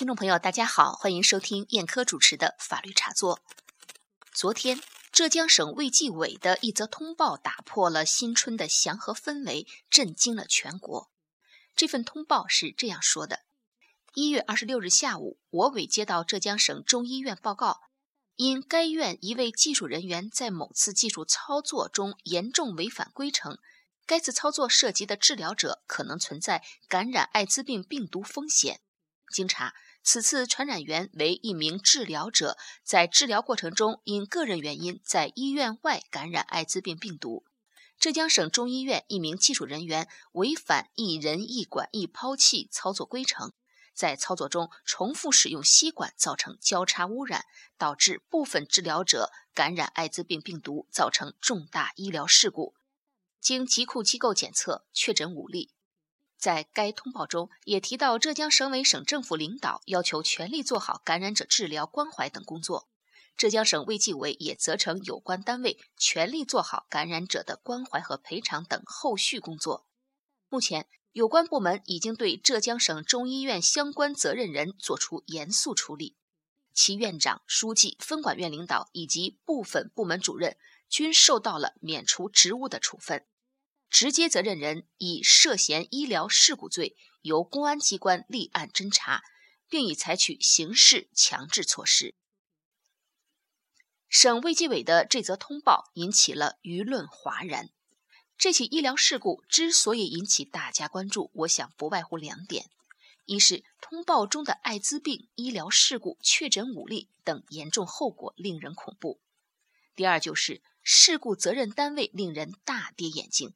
听众朋友，大家好，欢迎收听燕科主持的法律茶座。昨天，浙江省卫计委的一则通报打破了新春的祥和氛围，震惊了全国。这份通报是这样说的：一月二十六日下午，我委接到浙江省中医院报告，因该院一位技术人员在某次技术操作中严重违反规程，该次操作涉及的治疗者可能存在感染艾滋病病毒风险。经查，此次传染源为一名治疗者在治疗过程中因个人原因在医院外感染艾滋病病毒。浙江省中医院一名技术人员违反一人一管一抛弃操作规程，在操作中重复使用吸管，造成交叉污染，导致部分治疗者感染艾滋病病毒，造成重大医疗事故。经疾控机构检测，确诊五例。在该通报中，也提到浙江省委省政府领导要求全力做好感染者治疗关怀等工作。浙江省卫计委也责成有关单位全力做好感染者的关怀和赔偿等后续工作。目前，有关部门已经对浙江省中医院相关责任人作出严肃处理，其院长、书记、分管院领导以及部分部门主任均受到了免除职务的处分。直接责任人以涉嫌医疗事故罪，由公安机关立案侦查，并已采取刑事强制措施。省卫计委的这则通报引起了舆论哗然。这起医疗事故之所以引起大家关注，我想不外乎两点：一是通报中的艾滋病医疗事故确诊五例等严重后果令人恐怖；第二就是事故责任单位令人大跌眼镜。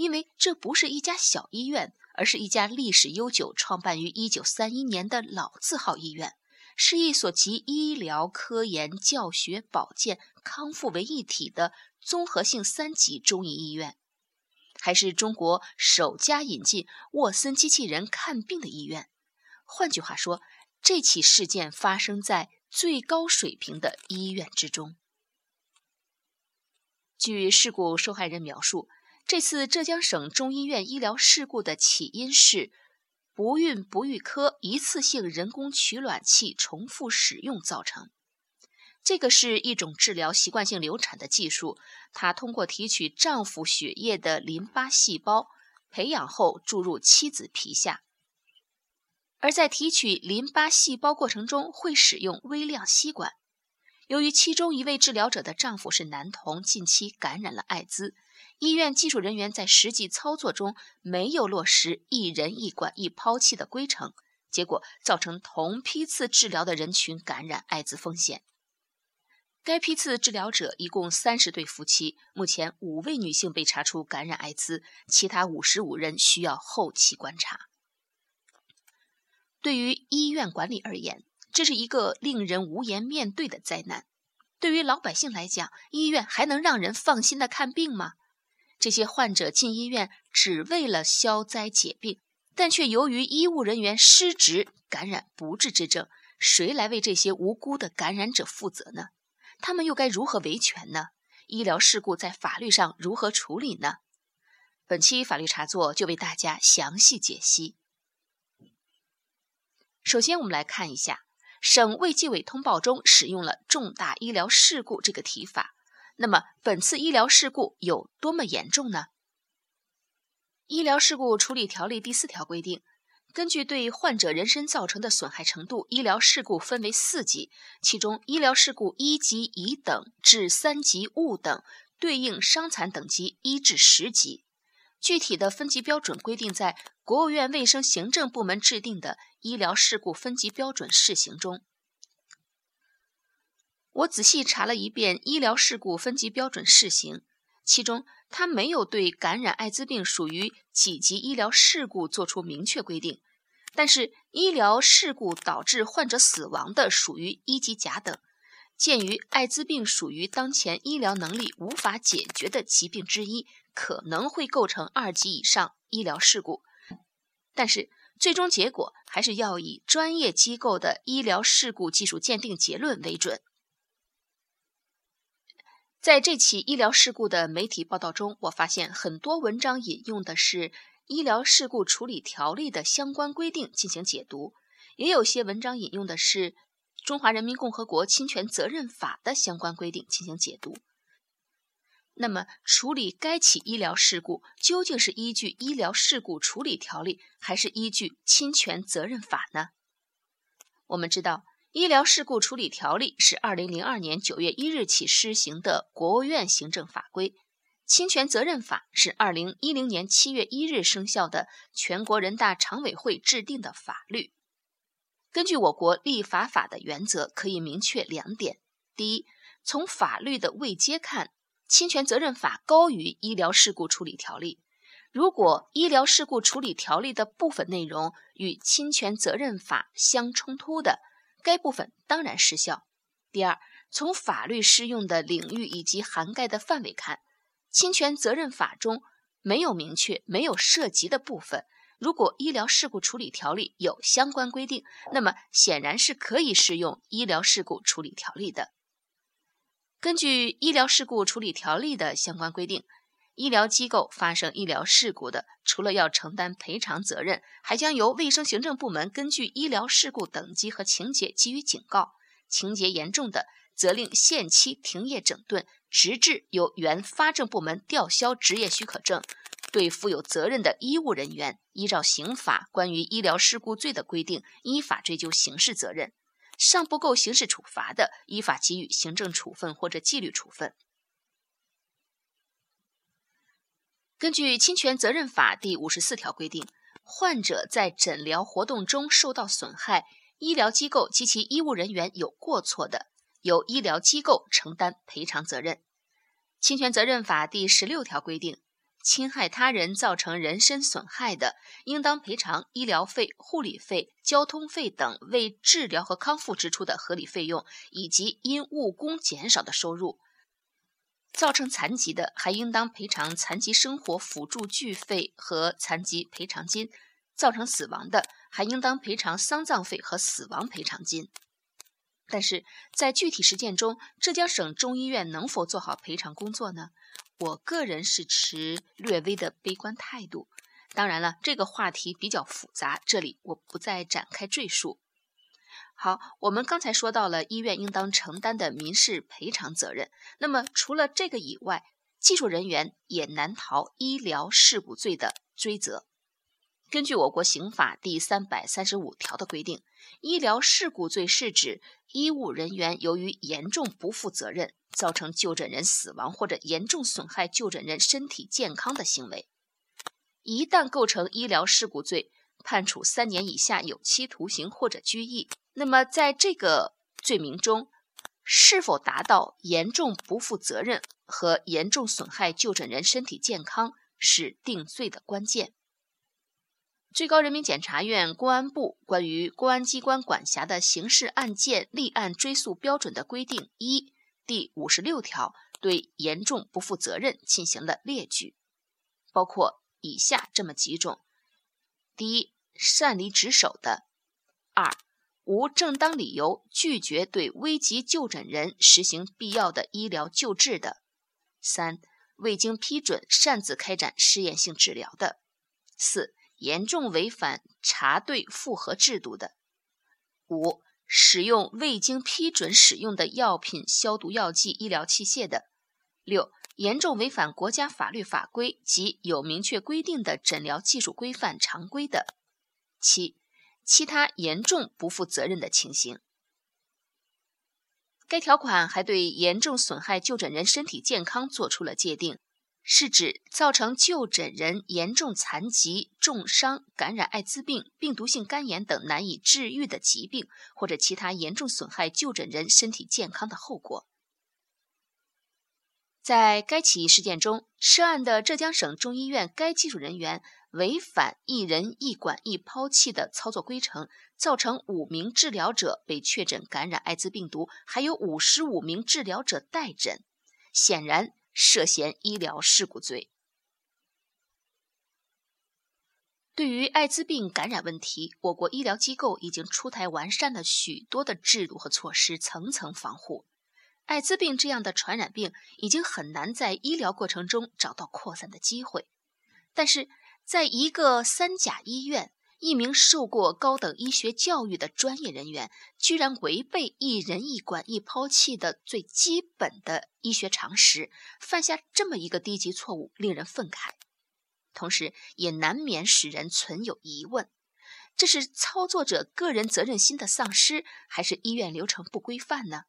因为这不是一家小医院，而是一家历史悠久、创办于一九三一年的老字号医院，是一所集医疗、科研、教学、保健、康复为一体的综合性三级中医医院，还是中国首家引进沃森机器人看病的医院。换句话说，这起事件发生在最高水平的医院之中。据事故受害人描述。这次浙江省中医院医疗事故的起因是不孕不育科一次性人工取卵器重复使用造成。这个是一种治疗习惯性流产的技术，它通过提取丈夫血液的淋巴细胞培养后注入妻子皮下，而在提取淋巴细胞过程中会使用微量吸管。由于其中一位治疗者的丈夫是男童，近期感染了艾滋。医院技术人员在实际操作中没有落实一人一管一抛弃的规程，结果造成同批次治疗的人群感染艾滋风险。该批次治疗者一共三十对夫妻，目前五位女性被查出感染艾滋，其他五十五人需要后期观察。对于医院管理而言，这是一个令人无颜面对的灾难。对于老百姓来讲，医院还能让人放心的看病吗？这些患者进医院只为了消灾解病，但却由于医务人员失职感染不治之症，谁来为这些无辜的感染者负责呢？他们又该如何维权呢？医疗事故在法律上如何处理呢？本期法律茶座就为大家详细解析。首先，我们来看一下省卫计委通报中使用了“重大医疗事故”这个提法。那么，本次医疗事故有多么严重呢？《医疗事故处理条例》第四条规定，根据对患者人身造成的损害程度，医疗事故分为四级，其中医疗事故一级乙等至三级戊等，对应伤残等级一至十级。具体的分级标准规定在国务院卫生行政部门制定的《医疗事故分级标准试行》中。我仔细查了一遍医疗事故分级标准试行，其中它没有对感染艾滋病属于几级医疗事故作出明确规定，但是医疗事故导致患者死亡的属于一级甲等。鉴于艾滋病属于当前医疗能力无法解决的疾病之一，可能会构成二级以上医疗事故，但是最终结果还是要以专业机构的医疗事故技术鉴定结论为准。在这起医疗事故的媒体报道中，我发现很多文章引用的是《医疗事故处理条例》的相关规定进行解读，也有些文章引用的是《中华人民共和国侵权责任法》的相关规定进行解读。那么，处理该起医疗事故究竟是依据《医疗事故处理条例》还是依据《侵权责任法》呢？我们知道，《医疗事故处理条例》是二零零二年九月一日起施行的国务院行政法规，《侵权责任法》是二零一零年七月一日生效的全国人大常委会制定的法律。根据我国立法法的原则，可以明确两点：第一，从法律的位阶看。侵权责任法高于医疗事故处理条例。如果医疗事故处理条例的部分内容与侵权责任法相冲突的，该部分当然失效。第二，从法律适用的领域以及涵盖的范围看，侵权责任法中没有明确、没有涉及的部分。如果医疗事故处理条例有相关规定，那么显然是可以适用医疗事故处理条例的。根据《医疗事故处理条例》的相关规定，医疗机构发生医疗事故的，除了要承担赔偿责任，还将由卫生行政部门根据医疗事故等级和情节给予警告；情节严重的，责令限期停业整顿，直至由原发证部门吊销执业许可证。对负有责任的医务人员，依照刑法关于医疗事故罪的规定，依法追究刑事责任。尚不够刑事处罚的，依法给予行政处分或者纪律处分。根据《侵权责任法》第五十四条规定，患者在诊疗活动中受到损害，医疗机构及其医务人员有过错的，由医疗机构承担赔偿责任。《侵权责任法》第十六条规定。侵害他人造成人身损害的，应当赔偿医疗费、护理费、交通费等为治疗和康复支出的合理费用，以及因误工减少的收入；造成残疾的，还应当赔偿残疾生活辅助具费和残疾赔偿金；造成死亡的，还应当赔偿丧葬费和死亡赔偿金。但是在具体实践中，浙江省中医院能否做好赔偿工作呢？我个人是持略微的悲观态度。当然了，这个话题比较复杂，这里我不再展开赘述。好，我们刚才说到了医院应当承担的民事赔偿责任。那么除了这个以外，技术人员也难逃医疗事故罪的追责。根据我国刑法第三百三十五条的规定，医疗事故罪是指医务人员由于严重不负责任。造成就诊人死亡或者严重损害就诊人身体健康的行为，一旦构成医疗事故罪，判处三年以下有期徒刑或者拘役。那么，在这个罪名中，是否达到严重不负责任和严重损害就诊人身体健康，是定罪的关键。最高人民检察院、公安部关于公安机关管辖的刑事案件立案追诉标准的规定一。第五十六条对严重不负责任进行了列举，包括以下这么几种：第一，擅离职守的；二，无正当理由拒绝对危急就诊人实行必要的医疗救治的；三，未经批准擅自开展试验性治疗的；四，严重违反查对复核制度的；五。使用未经批准使用的药品、消毒药剂、医疗器械的；六、严重违反国家法律法规及有明确规定的诊疗技术规范常规的；七、其他严重不负责任的情形。该条款还对严重损害就诊人身体健康作出了界定。是指造成就诊人严重残疾、重伤、感染艾滋病、病毒性肝炎等难以治愈的疾病，或者其他严重损害就诊人身体健康的后果。在该起事件中，涉案的浙江省中医院该技术人员违反“一人一管一抛弃”的操作规程，造成五名治疗者被确诊感染艾滋病毒，还有五十五名治疗者待诊，显然。涉嫌医疗事故罪。对于艾滋病感染问题，我国医疗机构已经出台完善了许多的制度和措施，层层防护。艾滋病这样的传染病已经很难在医疗过程中找到扩散的机会。但是，在一个三甲医院，一名受过高等医学教育的专业人员，居然违背一人一管一抛弃的最基本的医学常识，犯下这么一个低级错误，令人愤慨。同时，也难免使人存有疑问：这是操作者个人责任心的丧失，还是医院流程不规范呢？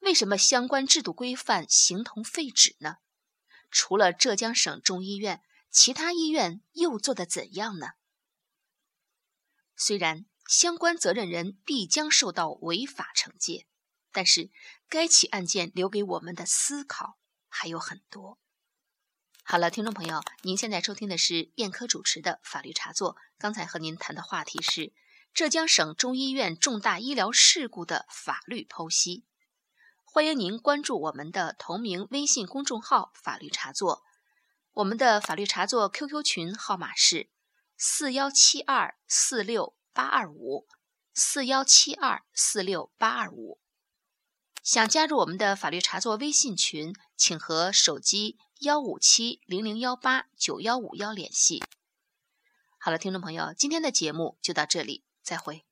为什么相关制度规范形同废纸呢？除了浙江省中医院，其他医院又做得怎样呢？虽然相关责任人必将受到违法惩戒，但是该起案件留给我们的思考还有很多。好了，听众朋友，您现在收听的是燕科主持的法律茶座。刚才和您谈的话题是浙江省中医院重大医疗事故的法律剖析。欢迎您关注我们的同名微信公众号“法律茶座”，我们的法律茶座 QQ 群号码是四幺七二四六八二五四幺七二四六八二五。想加入我们的法律茶座微信群，请和手机幺五七零零幺八九幺五幺联系。好了，听众朋友，今天的节目就到这里，再会。